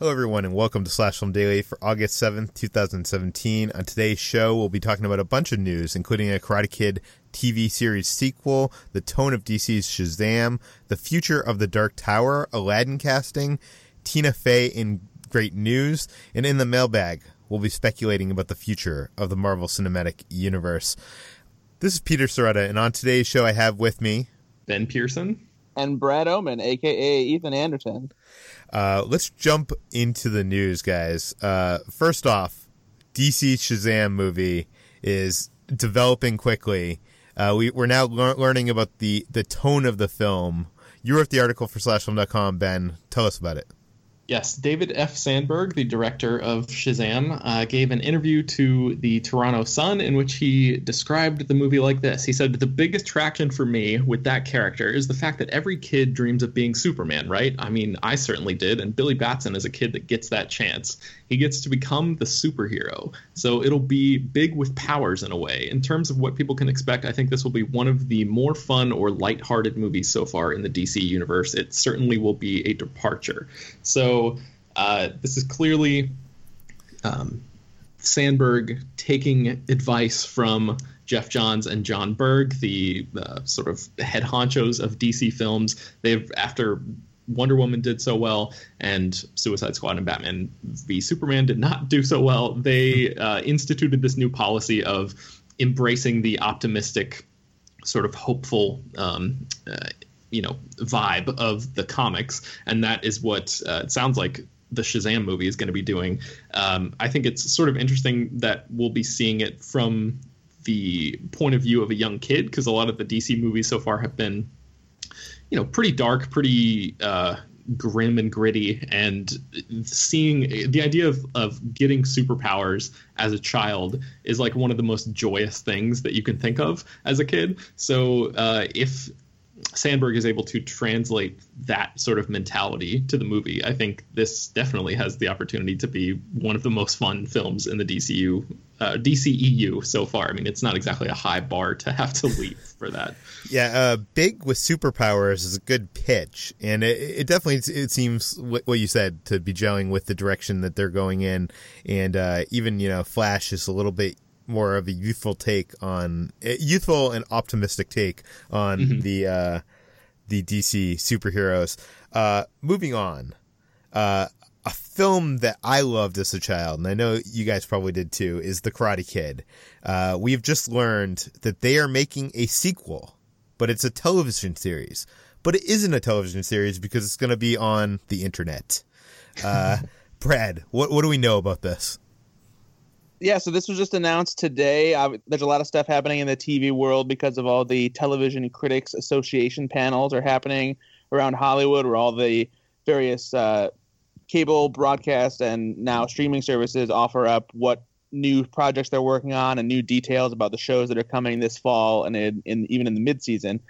Hello, everyone, and welcome to Slash Film Daily for August 7th, 2017. On today's show, we'll be talking about a bunch of news, including a Karate Kid TV series sequel, the tone of DC's Shazam, the future of the Dark Tower, Aladdin casting, Tina Fey in great news, and in the mailbag, we'll be speculating about the future of the Marvel Cinematic Universe. This is Peter Sciretta, and on today's show, I have with me Ben Pearson and Brad Oman, aka Ethan Anderton. Uh, let's jump into the news, guys. Uh, first off, DC Shazam movie is developing quickly. Uh, we, we're now lear- learning about the, the tone of the film. You wrote the article for slashfilm.com, Ben. Tell us about it. Yes, David F. Sandberg, the director of Shazam, uh, gave an interview to the Toronto Sun in which he described the movie like this. He said, The biggest attraction for me with that character is the fact that every kid dreams of being Superman, right? I mean, I certainly did, and Billy Batson is a kid that gets that chance. He gets to become the superhero. So it'll be big with powers in a way. In terms of what people can expect, I think this will be one of the more fun or light-hearted movies so far in the DC universe. It certainly will be a departure. So, uh, this is clearly um, Sandberg taking advice from Geoff Johns and John Berg, the uh, sort of head honchos of DC films. They've after Wonder Woman did so well, and Suicide Squad and Batman v Superman did not do so well. They uh, instituted this new policy of embracing the optimistic, sort of hopeful um, uh, you know vibe of the comics, and that is what uh, it sounds like the Shazam movie is going to be doing. Um, I think it's sort of interesting that we'll be seeing it from the point of view of a young kid because a lot of the DC movies so far have been, you know, pretty dark, pretty uh, grim and gritty, and seeing the idea of of getting superpowers as a child is like one of the most joyous things that you can think of as a kid. So uh, if Sandberg is able to translate that sort of mentality to the movie, I think this definitely has the opportunity to be one of the most fun films in the DCU, uh, DCEU so far. I mean, it's not exactly a high bar to have to leap for that. Yeah, uh, big with superpowers is a good pitch, and it, it definitely it seems what you said to be gelling with the direction that they're going in, and uh, even you know Flash is a little bit more of a youthful take on youthful and optimistic take on mm-hmm. the uh, the DC superheroes. Uh, moving on, uh, a film that I loved as a child, and I know you guys probably did too, is The Karate Kid. Uh, we've just learned that they are making a sequel, but it's a television series. But it isn't a television series because it's going to be on the internet. Uh, Brad, what what do we know about this? Yeah, so this was just announced today. Uh, there's a lot of stuff happening in the TV world because of all the Television Critics Association panels are happening around Hollywood, where all the various uh, cable broadcast and now streaming services offer up what new projects they're working on and new details about the shows that are coming this fall and in, in even in the midseason.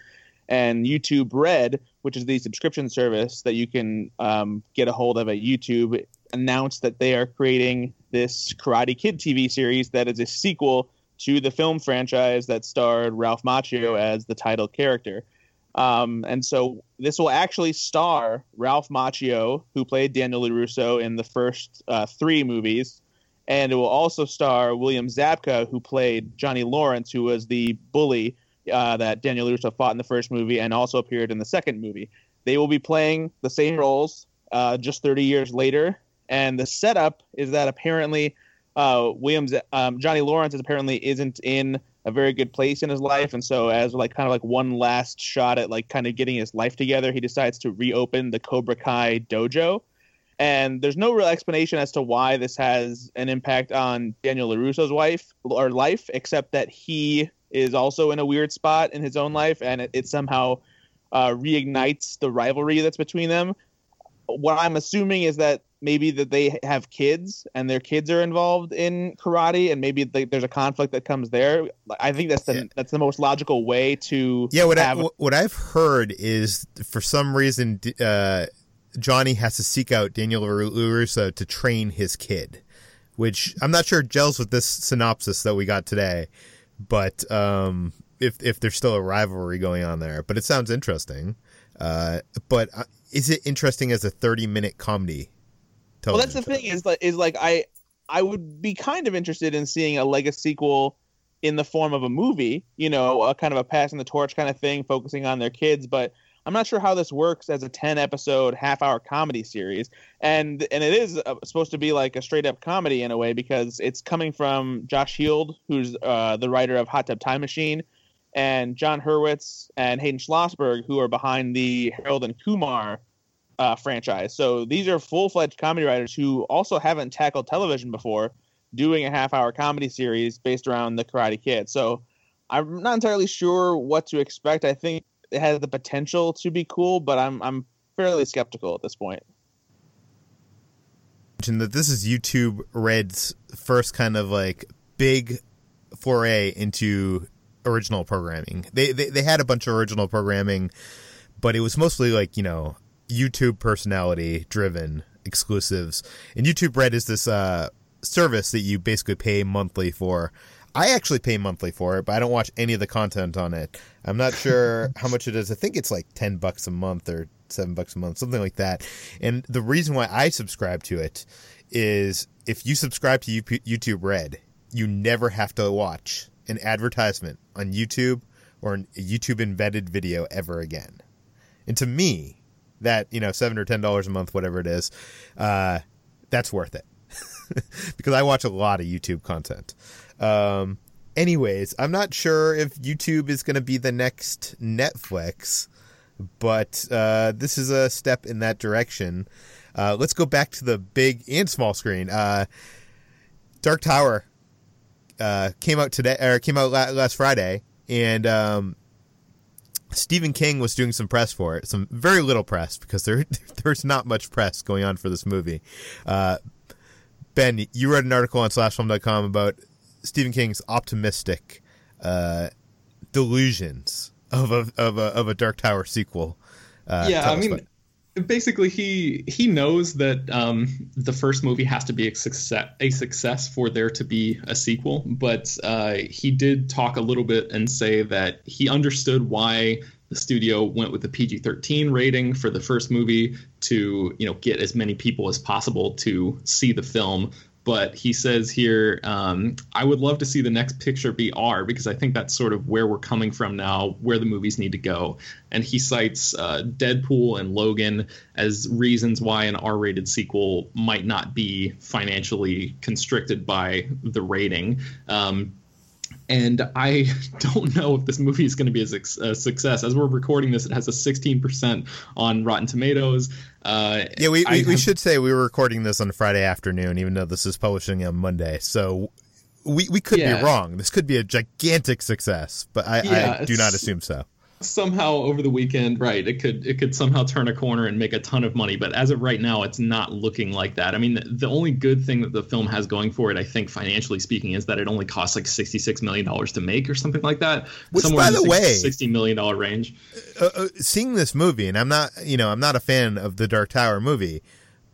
And YouTube Red, which is the subscription service that you can um, get a hold of at YouTube, announced that they are creating this Karate Kid TV series that is a sequel to the film franchise that starred Ralph Macchio as the title character. Um, and so this will actually star Ralph Macchio, who played Daniel LaRusso in the first uh, three movies. And it will also star William Zabka, who played Johnny Lawrence, who was the bully uh, that Daniel LaRusso fought in the first movie and also appeared in the second movie. They will be playing the same roles uh, just 30 years later, and the setup is that apparently uh, Williams, um, Johnny Lawrence, is apparently isn't in a very good place in his life, and so as like kind of like one last shot at like kind of getting his life together, he decides to reopen the Cobra Kai dojo. And there's no real explanation as to why this has an impact on Daniel LaRusso's wife or life, except that he is also in a weird spot in his own life, and it, it somehow uh, reignites the rivalry that's between them. What I'm assuming is that maybe that they have kids and their kids are involved in karate and maybe there's a conflict that comes there i think that's the yeah. that's the most logical way to yeah what, have... I, what i've heard is for some reason uh, johnny has to seek out daniel larusso to train his kid which i'm not sure gels with this synopsis that we got today but um, if if there's still a rivalry going on there but it sounds interesting uh, but uh, is it interesting as a 30 minute comedy well, that's the thing is like is like I I would be kind of interested in seeing a legacy sequel in the form of a movie, you know, a kind of a passing the torch kind of thing, focusing on their kids. But I'm not sure how this works as a 10 episode half hour comedy series, and and it is uh, supposed to be like a straight up comedy in a way because it's coming from Josh Heald, who's uh, the writer of Hot Tub Time Machine, and Jon Hurwitz and Hayden Schlossberg, who are behind the Harold and Kumar uh, franchise. So these are full fledged comedy writers who also haven't tackled television before, doing a half hour comedy series based around the Karate Kid. So I'm not entirely sure what to expect. I think it has the potential to be cool, but I'm I'm fairly skeptical at this point. That this is YouTube Red's first kind of like big foray into original programming. They, they they had a bunch of original programming, but it was mostly like you know YouTube personality driven exclusives. And YouTube Red is this uh, service that you basically pay monthly for. I actually pay monthly for it, but I don't watch any of the content on it. I'm not sure how much it is. I think it's like 10 bucks a month or 7 bucks a month, something like that. And the reason why I subscribe to it is if you subscribe to YouTube Red, you never have to watch an advertisement on YouTube or a YouTube embedded video ever again. And to me, that you know seven or ten dollars a month, whatever it is, uh, that's worth it because I watch a lot of YouTube content. Um, anyways, I'm not sure if YouTube is going to be the next Netflix, but uh, this is a step in that direction. Uh, let's go back to the big and small screen. Uh, Dark Tower uh, came out today, or came out last Friday, and um, Stephen King was doing some press for it, some very little press because there there's not much press going on for this movie. Uh, ben, you read an article on slashfilm.com about Stephen King's optimistic uh, delusions of a of a of a Dark Tower sequel. Uh, yeah, I mean, what basically he he knows that um, the first movie has to be a success a success for there to be a sequel but uh, he did talk a little bit and say that he understood why the studio went with the PG-13 rating for the first movie to you know get as many people as possible to see the film but he says here, um, I would love to see the next picture be R because I think that's sort of where we're coming from now, where the movies need to go. And he cites uh, Deadpool and Logan as reasons why an R rated sequel might not be financially constricted by the rating. Um, and I don't know if this movie is going to be a, a, success. As we're recording this, it has a 16% on Rotten Tomatoes. Uh, yeah, we, we, have, we, should say we were recording this on Friday afternoon, even though this is publishing on Monday. So we, we could yeah. be wrong. This could be a gigantic success, but I, yeah, I do not assume so somehow over the weekend, right? It could it could somehow turn a corner and make a ton of money, but as of right now, it's not looking like that. I mean, the, the only good thing that the film has going for it, I think, financially speaking, is that it only costs like sixty six million dollars to make or something like that. Which, Somewhere by the, the way, sixty million dollar range. Uh, uh, seeing this movie, and I'm not, you know, I'm not a fan of the Dark Tower movie,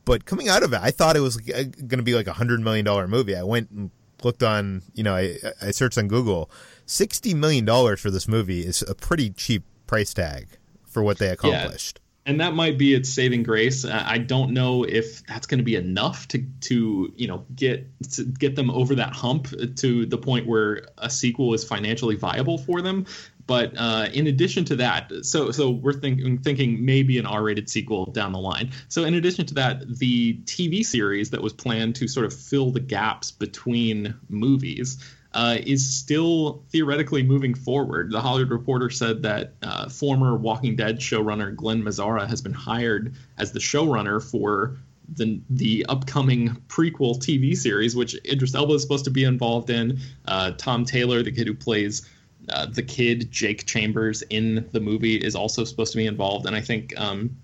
but coming out of it, I thought it was uh, going to be like a hundred million dollar movie. I went and looked on, you know, I, I searched on Google. Sixty million dollars for this movie is a pretty cheap price tag for what they accomplished. Yeah and that might be its saving grace. I don't know if that's going to be enough to to you know get to get them over that hump to the point where a sequel is financially viable for them. But uh, in addition to that, so so we're thinking thinking maybe an R-rated sequel down the line. So in addition to that, the TV series that was planned to sort of fill the gaps between movies uh, is still theoretically moving forward. The Hollywood Reporter said that uh, former Walking Dead showrunner Glen Mazzara has been hired as the showrunner for the the upcoming prequel TV series, which Idris Elba is supposed to be involved in. Uh, Tom Taylor, the kid who plays uh, the kid Jake Chambers in the movie, is also supposed to be involved, and I think um,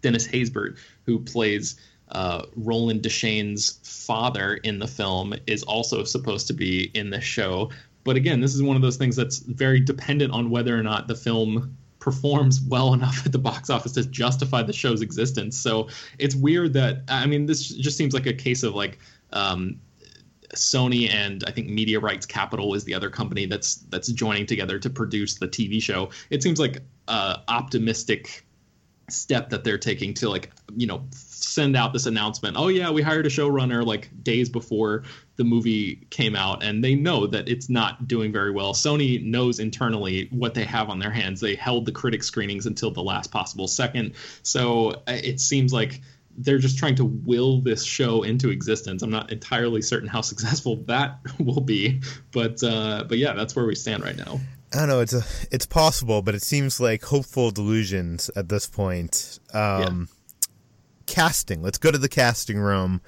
Dennis Haysbert, who plays uh, Roland Deschain's father in the film is also supposed to be in the show. But again, this is one of those things that's very dependent on whether or not the film performs well enough at the box office to justify the show's existence. So it's weird that I mean, this just seems like a case of like um, Sony and I think Media Rights Capital is the other company that's that's joining together to produce the TV show. It seems like uh, optimistic step that they're taking to like you know send out this announcement. Oh yeah we hired a showrunner like days before the movie came out and they know that it's not doing very well. Sony knows internally what they have on their hands. They held the critic screenings until the last possible second. So uh, it seems like they're just trying to will this show into existence. I'm not entirely certain how successful that will be, but uh, but yeah, that's where we stand right now. I don't know. It's a, it's possible, but it seems like hopeful delusions at this point. Um, yeah. Casting. Let's go to the casting room.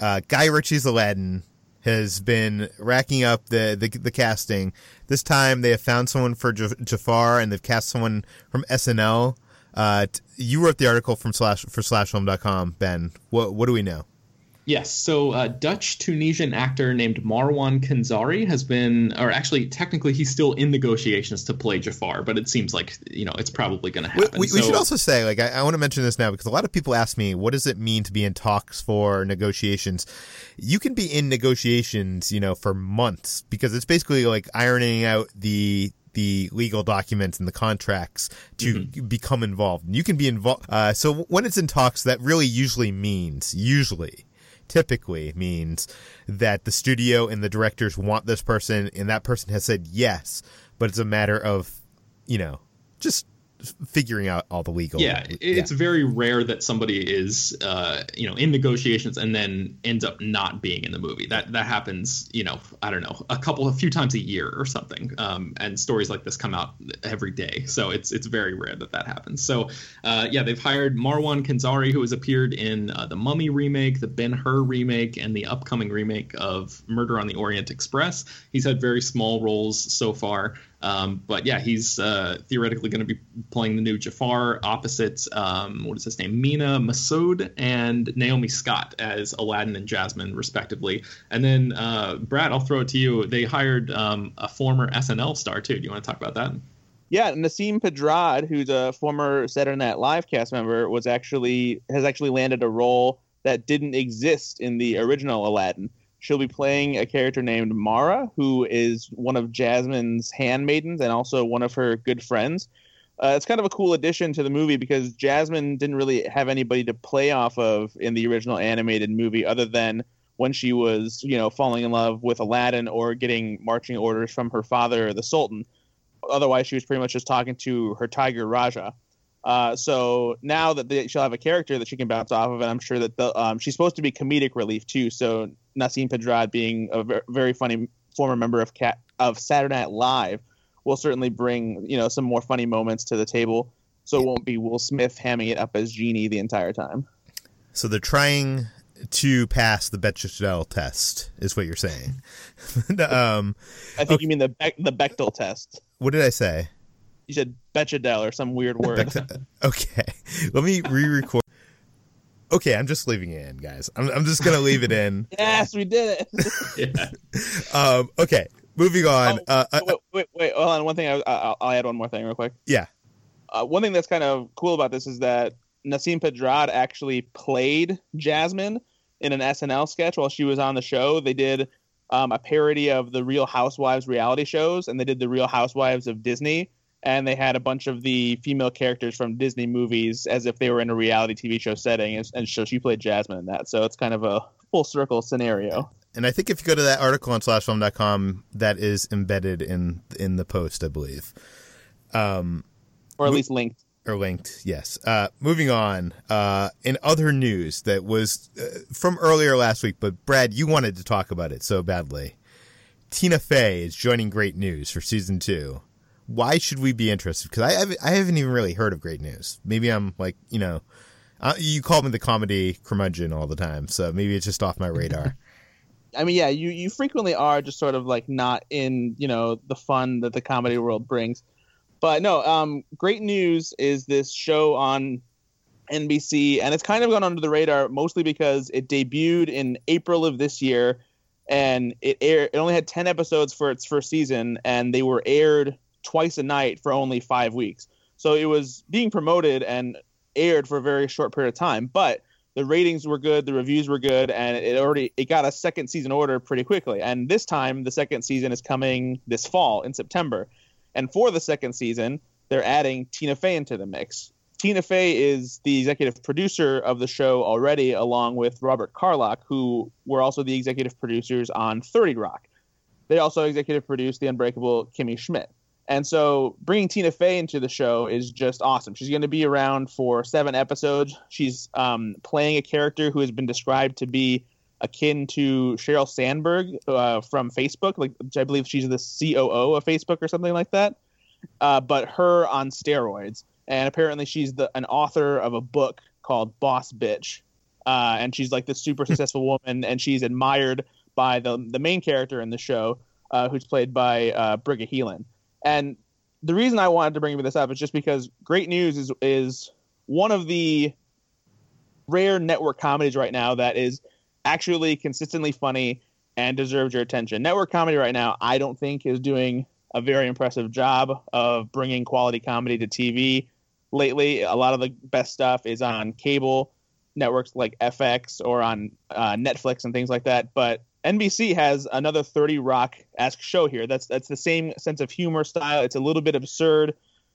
Uh, Guy Ritchie's Aladdin has been racking up the, the, the casting. This time they have found someone for Jafar and they've cast someone from SNL. Uh, you wrote the article from slash for slashfilm.com, Ben. What what do we know? Yes. So, a Dutch Tunisian actor named Marwan Kenzari has been, or actually, technically, he's still in negotiations to play Jafar, but it seems like you know it's probably going to happen. We, we, so, we, should also say, like, I, I want to mention this now because a lot of people ask me, what does it mean to be in talks for negotiations? You can be in negotiations, you know, for months because it's basically like ironing out the the legal documents and the contracts to mm-hmm. become involved. And you can be involved. Uh, so when it's in talks, that really usually means usually typically means that the studio and the directors want this person and that person has said yes, but it's a matter of, you know, just figuring out all the legal. Yeah, it's yeah. very rare that somebody is, uh, you know, in negotiations and then ends up not being in the movie. That that happens, you know, I don't know, a couple, a few times a year or something. Um, and stories like this come out every day, so it's it's very rare that that happens. So, uh, yeah, they've hired Marwan Kenzari, who has appeared in uh, the Mummy remake, the Ben Hur remake, and the upcoming remake of Murder on the Orient Express. He's had very small roles so far. Um, but yeah, he's uh, theoretically going to be playing the new Jafar opposite um, what is his name, Mena Massoud and Naomi Scott as Aladdin and Jasmine, respectively. And then uh, Brad, I'll throw it to you. They hired um, a former SNL star too. Do you want to talk about that? Yeah, Nasim Pedrad, who's a former Saturday Night Live cast member, was actually has actually landed a role that didn't exist in the original Aladdin. She'll be playing a character named Mara, who is one of Jasmine's handmaidens and also one of her good friends. Uh, it's kind of a cool addition to the movie because Jasmine didn't really have anybody to play off of in the original animated movie other than when she was, you know, falling in love with Aladdin or getting marching orders from her father, the Sultan. Otherwise, she was pretty much just talking to her tiger Rajah. Uh, so now that they, she'll have a character that she can bounce off of, and I'm sure that the, um, she's supposed to be comedic relief too. So Nasim Pedrad, being a ver- very funny former member of Cat of Saturday Night Live, will certainly bring you know some more funny moments to the table. So it won't be Will Smith hamming it up as Genie the entire time. So they're trying to pass the Bechdel test, is what you're saying. um, I think okay. you mean the Be- the Bechdel test. What did I say? You said Bechdel or some weird word. okay, let me re-record. Okay, I'm just leaving it in, guys. I'm, I'm just gonna leave it in. yes, we did it. yeah. Um, okay, moving on. Oh, uh, uh, wait, wait, wait, hold on. One thing, I, will add one more thing real quick. Yeah. Uh, one thing that's kind of cool about this is that Nasim Pedrad actually played Jasmine in an SNL sketch while she was on the show. They did um, a parody of the Real Housewives reality shows, and they did the Real Housewives of Disney. And they had a bunch of the female characters from Disney movies as if they were in a reality TV show setting, and, and so she played Jasmine in that. So it's kind of a full circle scenario. And I think if you go to that article on slashfilm.com, that is embedded in in the post, I believe. Um, or at least linked or linked, yes. Uh, moving on. Uh, in other news that was uh, from earlier last week, but Brad, you wanted to talk about it so badly. Tina Fey is joining Great News for season two. Why should we be interested? Because I haven't, I haven't even really heard of Great News. Maybe I'm like, you know, uh, you call me the comedy curmudgeon all the time, so maybe it's just off my radar. I mean, yeah, you, you frequently are just sort of like not in, you know, the fun that the comedy world brings. But no, um, great news is this show on NBC, and it's kind of gone under the radar mostly because it debuted in April of this year, and it aired. It only had ten episodes for its first season, and they were aired twice a night for only five weeks. So it was being promoted and aired for a very short period of time, but the ratings were good, the reviews were good, and it already it got a second season order pretty quickly. And this time, the second season is coming this fall in September. And for the second season, they're adding Tina Fey into the mix. Tina Fey is the executive producer of the show already, along with Robert Carlock, who were also the executive producers on 30 Rock. They also executive produced the Unbreakable Kimmy Schmidt. And so bringing Tina Fey into the show is just awesome. She's going to be around for seven episodes. She's um, playing a character who has been described to be akin to Sheryl Sandberg uh, from Facebook, like I believe she's the COO of Facebook or something like that. Uh, but her on steroids, and apparently she's the an author of a book called Boss Bitch, uh, and she's like this super successful woman, and she's admired by the the main character in the show, uh, who's played by uh, Briga Heelan. And the reason I wanted to bring this up is just because Great News is is one of the rare network comedies right now that is actually consistently funny and deserves your attention. Network comedy right now, I don't think, is doing a very impressive job of bringing quality comedy to TV lately. A lot of the best stuff is on cable networks like FX or on uh, Netflix and things like that. But NBC has another 30 Rock esque show here. That's that's the same sense of humor style. It's a little bit absurd,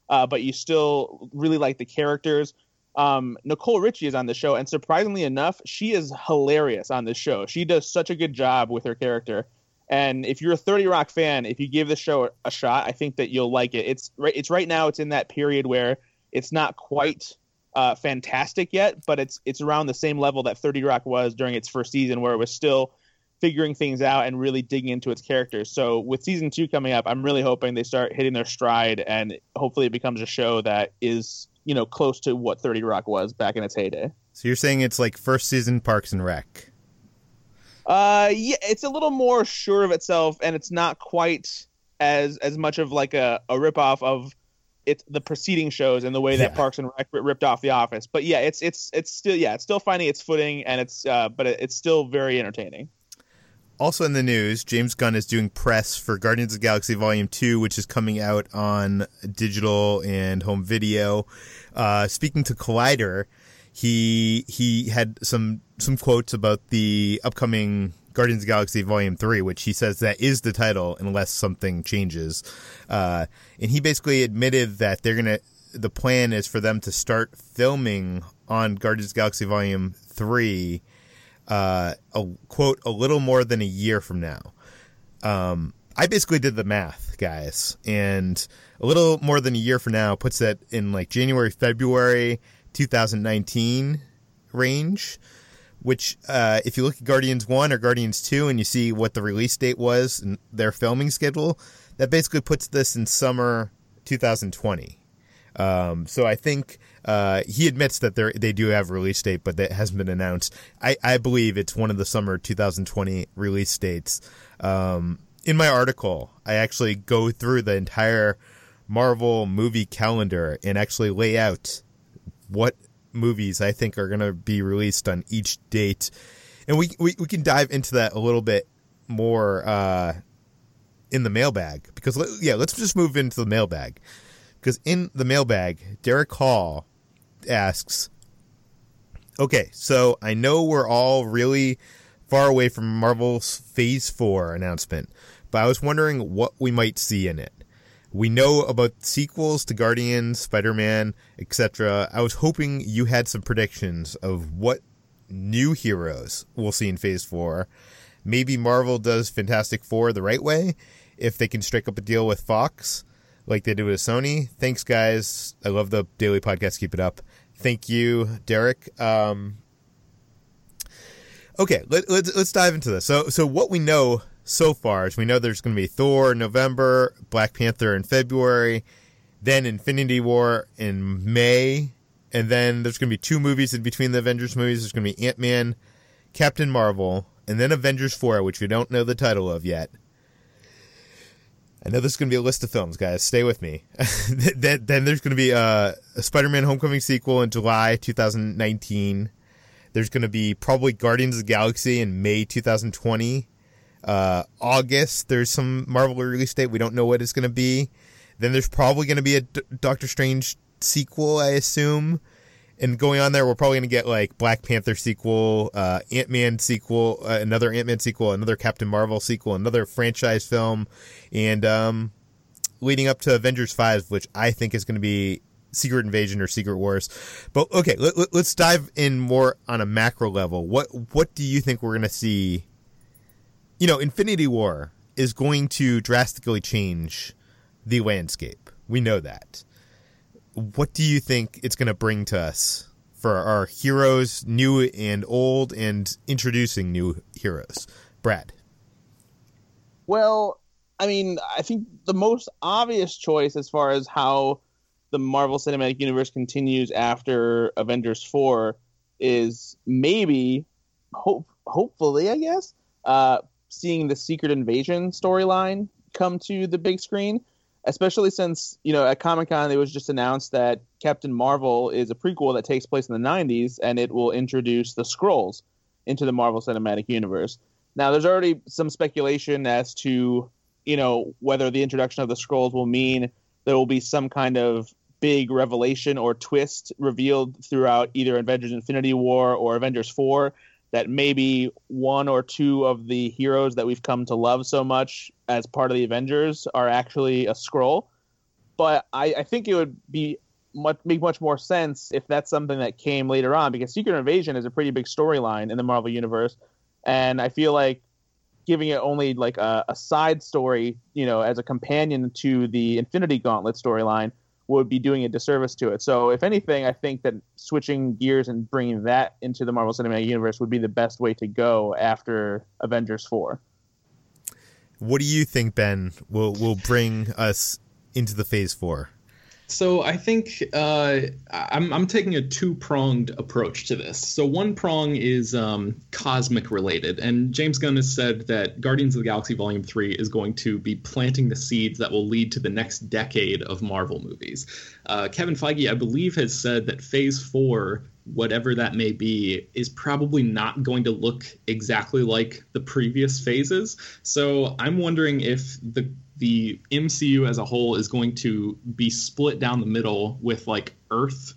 uh, but you still really like the characters. Um, Nicole Richie is on the show, and surprisingly enough, she is hilarious on this show. She does such a good job with her character. And if you're a 30 Rock fan, if you give the show a shot, I think that you'll like it. It's right. It's right now. It's in that period where it's not quite uh, fantastic yet, but it's it's around the same level that 30 Rock was during its first season, where it was still figuring things out and really digging into its characters. So with season two coming up, I'm really hoping they start hitting their stride, and hopefully it becomes a show that is you know close to what 30 Rock was back in its heyday. So you're saying it's like first season Parks and Rec? Uh, yeah, it's a little more sure of itself, and it's not quite as as much of like a a ripoff of it's the preceding shows and the way that yeah. Parks and Rec ripped off The Office. But yeah, it's it's it's still yeah, it's still finding its footing, and it's uh, but it's still very entertaining. Also in the news, James Gunn is doing press for Guardians of Galaxy Volume 2, which is coming out on digital and home video. Uh, speaking to Collider, he he had some some quotes about the upcoming Guardians of Galaxy Volume 3, which he says that is the title unless something changes. Uh, and he basically admitted that they're going to, the plan is for them to start filming on Guardians of Galaxy Volume 3 uh, a quote a little more than a year from now. Um, I basically did the math, guys, and a little more than a year from now puts that in like January, February 2019 range. Which, uh, if you look at Guardians 1 or Guardians 2 and you see what the release date was and their filming schedule, that basically puts this in summer 2020. Um, so I think uh, he admits that they they do have a release date, but that hasn't been announced. I, I believe it's one of the summer 2020 release dates. Um, in my article, I actually go through the entire Marvel movie calendar and actually lay out what movies I think are going to be released on each date. And we, we, we can dive into that a little bit more uh, in the mailbag because, yeah, let's just move into the mailbag. Because in the mailbag, Derek Hall asks, okay, so I know we're all really far away from Marvel's Phase 4 announcement, but I was wondering what we might see in it. We know about sequels to Guardians, Spider Man, etc. I was hoping you had some predictions of what new heroes we'll see in Phase 4. Maybe Marvel does Fantastic Four the right way if they can strike up a deal with Fox like they did with Sony. Thanks, guys. I love the daily podcast. Keep it up. Thank you, Derek. Um, okay, let, let's let's dive into this. So so what we know so far is we know there's going to be Thor in November, Black Panther in February, then Infinity War in May, and then there's going to be two movies in between the Avengers movies. There's going to be Ant Man, Captain Marvel, and then Avengers 4, which we don't know the title of yet. I know this is going to be a list of films, guys. Stay with me. then, there's going to be a, a Spider-Man Homecoming sequel in July 2019. There's going to be probably Guardians of the Galaxy in May 2020. Uh, August, there's some Marvel release date. We don't know what it's going to be. Then there's probably going to be a D- Doctor Strange sequel, I assume and going on there, we're probably going to get like Black Panther sequel, uh, Ant Man sequel, uh, another Ant Man sequel, another Captain Marvel sequel, another franchise film, and um, leading up to Avengers Five, which I think is going to be Secret Invasion or Secret Wars. But okay, let, us let, dive in more on a macro level. What what do you think we're going to see? You know, Infinity War is going to drastically change the landscape. We know that what do you think it's going to bring to us for our heroes, new and old, and introducing new heroes? Brad. Well, I mean, I think the most obvious choice as far as how the Marvel Cinematic Universe continues after Avengers 4 is maybe, hope, hopefully, I guess, uh, seeing the Secret Invasion storyline come to the big screen especially since you know at Comic Con it was just announced that Captain Marvel is a prequel that takes place in the 90s and it will introduce the Skrulls into the Marvel Cinematic Universe. Now there's already some speculation as to you know whether the introduction of the Skrulls will mean there will be some kind of big revelation or twist revealed throughout either Avengers Infinity War or Avengers 4 that maybe one or two of the heroes that we've come to love so much as part of the Avengers are actually a Skrull. But I, I think it would be much make much more sense if that's something that came later on because Secret Invasion is a pretty big storyline in the Marvel universe, and I feel like giving it only like a, a side story, you know, as a companion to the Infinity Gauntlet storyline would be doing a disservice to it. So, if anything, I think that switching gears and bringing that into the Marvel Cinematic Universe would be the best way to go after Avengers 4. What do you think, Ben, will will bring us into the Phase 4? So I think uh, I'm, I'm taking a two pronged approach to this. So one prong is um, cosmic related, and James Gunn has said that Guardians of the Galaxy Volume Three is going to be planting the seeds that will lead to the next decade of Marvel movies. Uh, Kevin Feige, I believe, has said that Phase Four whatever that may be, is probably not going to look exactly like the previous phases. So I'm wondering if the the MCU as a whole is going to be split down the middle with like Earth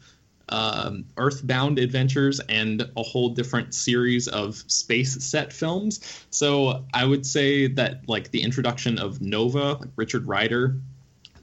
um, Earthbound adventures and a whole different series of space set films. So I would say that like the introduction of Nova, like Richard Rider,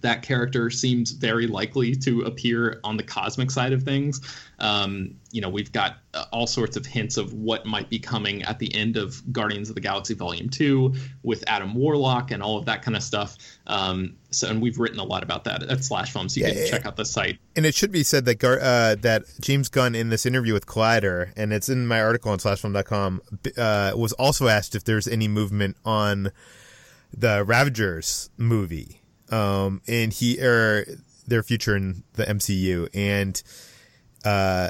that character seems very likely to appear on the cosmic side of things. Um, you know, we've got uh, all sorts of hints of what might be coming at the end of Guardians of the Galaxy Volume 2 with Adam Warlock and all of that kind of stuff. Um, so, and we've written a lot about that at Slash Film, so you yeah, can yeah. check out the site. And it should be said that Gar- uh, that James Gunn in this interview with Collider, and it's in my article on SlashFilm.com, uh, was also asked if there's any movement on the Ravagers movie um, and he or their future in the MCU, and uh,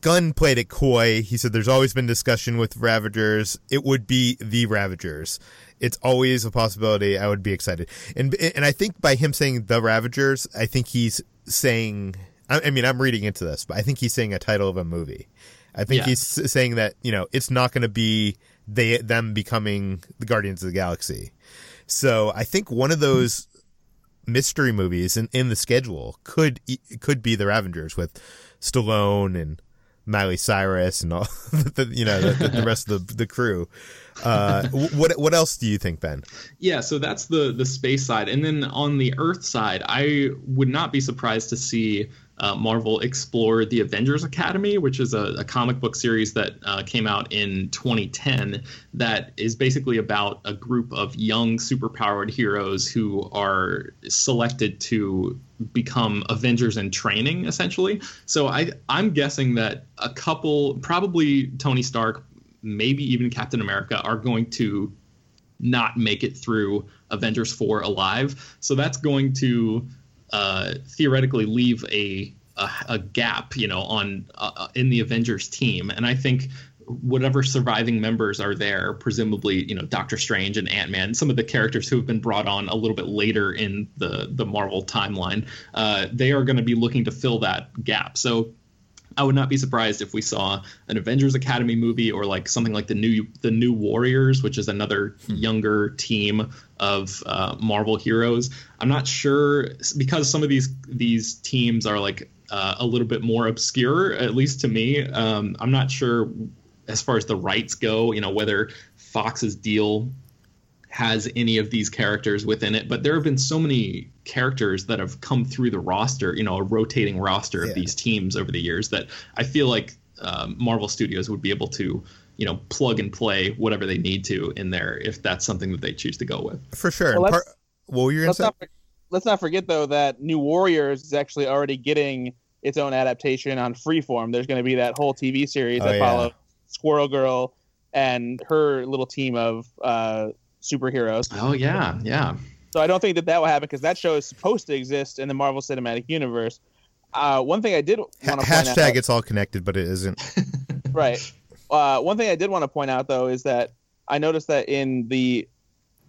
Gunn played it coy. He said, "There's always been discussion with Ravagers. It would be the Ravagers. It's always a possibility. I would be excited." And and I think by him saying the Ravagers, I think he's saying. I mean, I'm reading into this, but I think he's saying a title of a movie. I think yeah. he's saying that you know it's not going to be they them becoming the Guardians of the Galaxy. So I think one of those mystery movies in, in the schedule could could be the Ravengers with Stallone and Miley Cyrus and all the you know the, the rest of the the crew. Uh, what what else do you think, Ben? Yeah, so that's the the space side, and then on the Earth side, I would not be surprised to see uh, Marvel explored the Avengers Academy, which is a, a comic book series that uh, came out in 2010 that is basically about a group of young superpowered heroes who are selected to become Avengers in training, essentially. So I, I'm guessing that a couple, probably Tony Stark, maybe even Captain America, are going to not make it through Avengers 4 alive. So that's going to uh, theoretically leave a, a, a gap, you know, on uh, in the Avengers team, and I think whatever surviving members are there, presumably, you know, Doctor Strange and Ant Man, some of the characters who have been brought on a little bit later in the the Marvel timeline, uh, they are going to be looking to fill that gap. So I would not be surprised if we saw an Avengers Academy movie or like something like the new the New Warriors, which is another hmm. younger team of uh, Marvel heroes. I'm not sure because some of these these teams are like uh, a little bit more obscure, at least to me. Um, I'm not sure as far as the rights go. You know whether Fox's deal has any of these characters within it, but there have been so many characters that have come through the roster, you know, a rotating roster of these teams over the years that I feel like um, Marvel Studios would be able to, you know, plug and play whatever they need to in there if that's something that they choose to go with. For sure. Well, Part, what were you going to say? Not, let's not forget though that New Warriors is actually already getting its own adaptation on Freeform. There's going to be that whole TV series oh, that yeah. follows Squirrel Girl and her little team of uh, superheroes. Oh yeah, yeah. So I don't think that that will happen because that show is supposed to exist in the Marvel Cinematic Universe. Uh, one thing I did want to hashtag out, it's all connected, but it isn't. right. Uh, one thing I did want to point out though is that I noticed that in the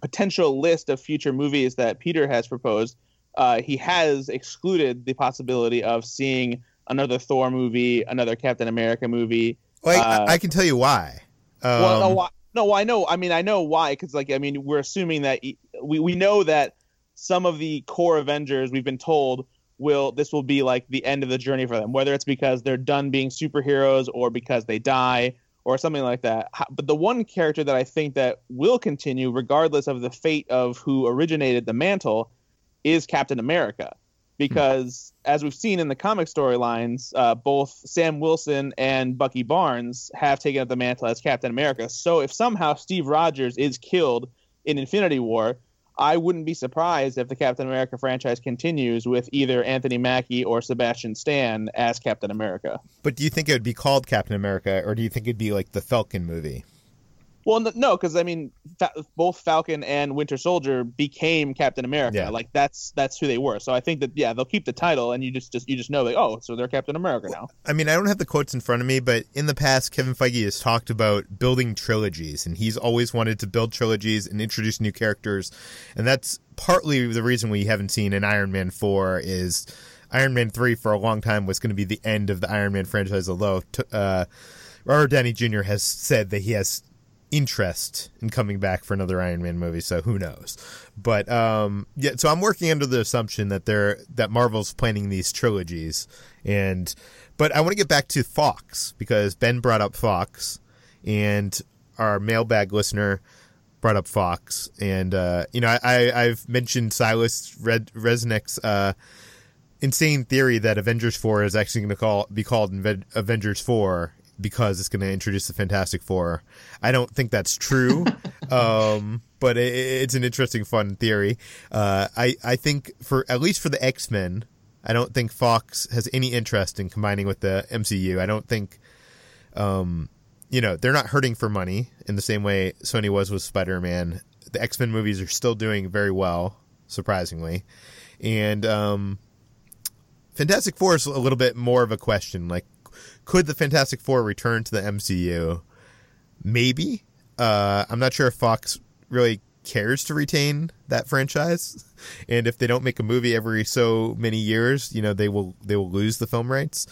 potential list of future movies that Peter has proposed, uh, he has excluded the possibility of seeing another Thor movie, another Captain America movie. I, I, uh, can tell you why. Um, well, no, no, I know. I mean, I know why. Because, like, I mean, we're assuming that we we know that some of the core Avengers we've been told will this will be like the end of the journey for them, whether it's because they're done being superheroes or because they die or something like that. But the one character that I think that will continue, regardless of the fate of who originated the mantle, is Captain America because as we've seen in the comic storylines, uh, both Sam Wilson and Bucky Barnes have taken up the mantle as Captain America. So if somehow Steve Rogers is killed in Infinity War, I wouldn't be surprised if the Captain America franchise continues with either Anthony Mackie or Sebastian Stan as Captain America. But do you think it would be called Captain America, or do you think it'd be like the Falcon movie? Well, no, because I mean, fa- both Falcon and Winter Soldier became Captain America. Yeah. Like that's that's who they were. So I think that yeah, they'll keep the title, and you just just you just know like oh, so they're Captain America now. I mean, I don't have the quotes in front of me, but in the past, Kevin Feige has talked about building trilogies, and he's always wanted to build trilogies and introduce new characters, and that's partly the reason we haven't seen an Iron Man four is Iron Man three for a long time was going to be the end of the Iron Man franchise, although t- uh, Robert Downey Jr. has said that he has interest in coming back for another Iron Man movie, so who knows? But um, yeah, so I'm working under the assumption that they're that Marvel's planning these trilogies, and but I want to get back to Fox because Ben brought up Fox, and our mailbag listener brought up Fox, and uh, you know I, I I've mentioned Silas Red Lesnick's uh, insane theory that Avengers Four is actually going to call be called Inve- Avengers Four because it's going to introduce the Fantastic Four. I don't think that's true, um, but it, it's an interesting, fun theory. Uh, I I think for at least for the X Men, I don't think Fox has any interest in combining with the MCU. I don't think, um, you know, they're not hurting for money in the same way Sony was with Spider Man. The X Men movies are still doing very well, surprisingly, and um, Fantastic Four is a little bit more of a question. Like, could the Fantastic Four return to the MCU? Maybe. Uh, I'm not sure if Fox really cares to retain that franchise, and if they don't make a movie every so many years, you know, they will they will lose the film rights.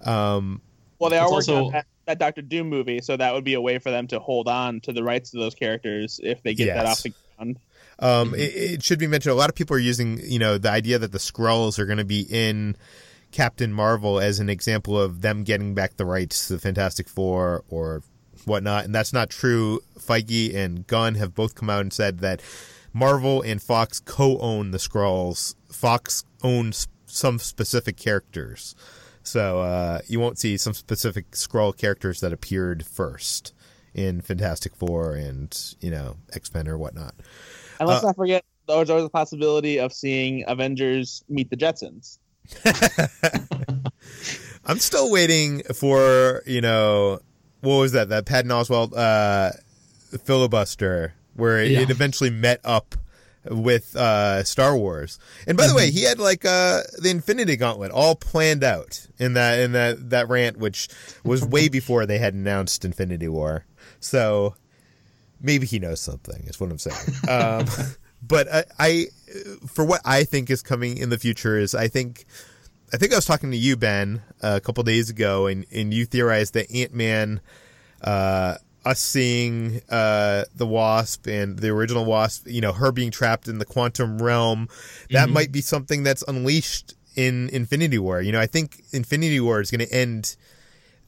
Um, Well, they are working also- on that, that Doctor Doom movie, so that would be a way for them to hold on to the rights to those characters if they get that off the ground. Um, it, it should be mentioned. A lot of people are using, you know, the idea that the Skrulls are going to be in Captain Marvel as an example of them getting back the rights to the Fantastic Four or whatnot, and that's not true. Feige and Gunn have both come out and said that Marvel and Fox co-own the Skrulls. Fox owns some specific characters, so uh, you won't see some specific Skrull characters that appeared first in Fantastic Four and you know X Men or whatnot. And let's Uh, not forget, there's always a possibility of seeing Avengers meet the Jetsons. I'm still waiting for you know what was that that Patton Oswalt uh, filibuster where Yeah. it eventually met up with uh, Star Wars. And by the way, he had like uh, the Infinity Gauntlet all planned out in that in that that rant, which was way before they had announced Infinity War. So maybe he knows something. Is what I'm saying. Um, but I, I, for what I think is coming in the future is I think. I think I was talking to you, Ben, a couple days ago, and, and you theorized that Ant Man, uh, us seeing uh, the Wasp and the original Wasp, you know, her being trapped in the quantum realm, that might be something that's unleashed in Infinity War. You know, I think Infinity War is going to end.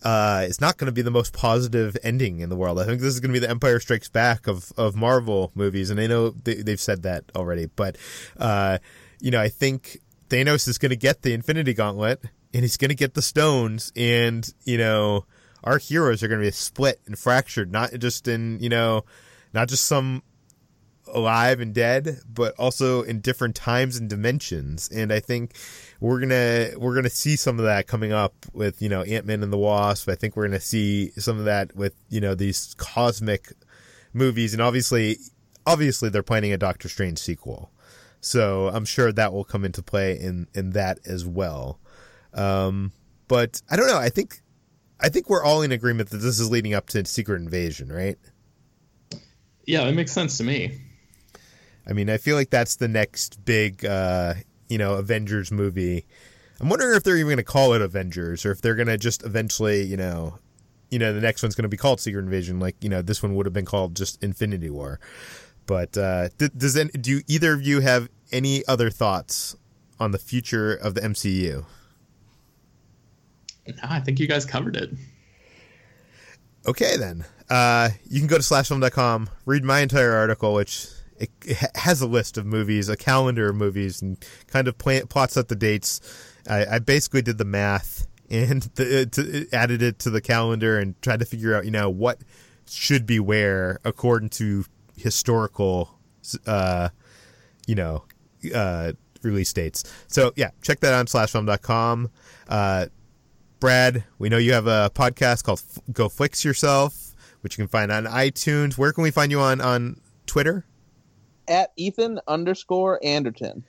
Uh, it's not going to be the most positive ending in the world. I think this is going to be the Empire Strikes Back of, of Marvel movies, and I know they, they've said that already. But, uh, you know, I think Thanos is going to get the Infinity Gauntlet, and he's going to get the stones, and you know, our heroes are going to be split and fractured, not just in you know, not just some alive and dead, but also in different times and dimensions. And I think we're gonna we're gonna see some of that coming up with you know Ant Man and the Wasp. I think we're gonna see some of that with you know these cosmic movies, and obviously, obviously they're planning a Doctor Strange sequel. So I'm sure that will come into play in in that as well. Um, but I don't know. I think I think we're all in agreement that this is leading up to Secret Invasion, right? Yeah, that makes sense to me. I mean, I feel like that's the next big, uh, you know, Avengers movie. I'm wondering if they're even going to call it Avengers or if they're going to just eventually, you know, you know, the next one's going to be called Secret Invasion, like you know, this one would have been called just Infinity War. But uh, th- does any, do either of you have any other thoughts on the future of the MCU? No, I think you guys covered it. Okay, then. Uh, you can go to slashfilm.com, read my entire article, which it, it has a list of movies, a calendar of movies, and kind of plots out the dates. I, I basically did the math and the, added it to the calendar and tried to figure out, you know, what should be where according to historical, uh, you know, uh, release dates. So yeah, check that out on slashfilm.com. Uh, Brad, we know you have a podcast called F- Go Flix Yourself, which you can find on iTunes. Where can we find you on on Twitter? At Ethan underscore Anderton.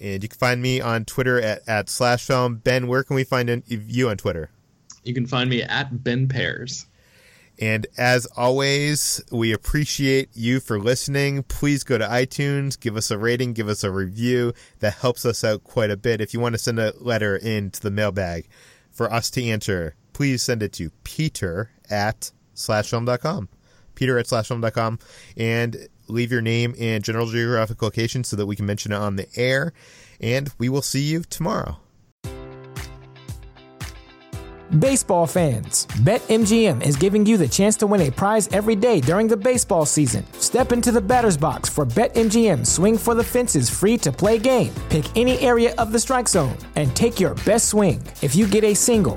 And you can find me on Twitter at, at slash film. Ben, where can we find you on Twitter? You can find me at Ben Pears. And as always, we appreciate you for listening. Please go to iTunes, give us a rating, give us a review. That helps us out quite a bit. If you want to send a letter into the mailbag for us to answer, please send it to peter at slashfilm.com. Peter at slashfilm.com. And leave your name and general geographic location so that we can mention it on the air. And we will see you tomorrow. Baseball fans, BetMGM is giving you the chance to win a prize every day during the baseball season. Step into the batter's box for BetMGM Swing for the Fences free to play game. Pick any area of the strike zone and take your best swing. If you get a single,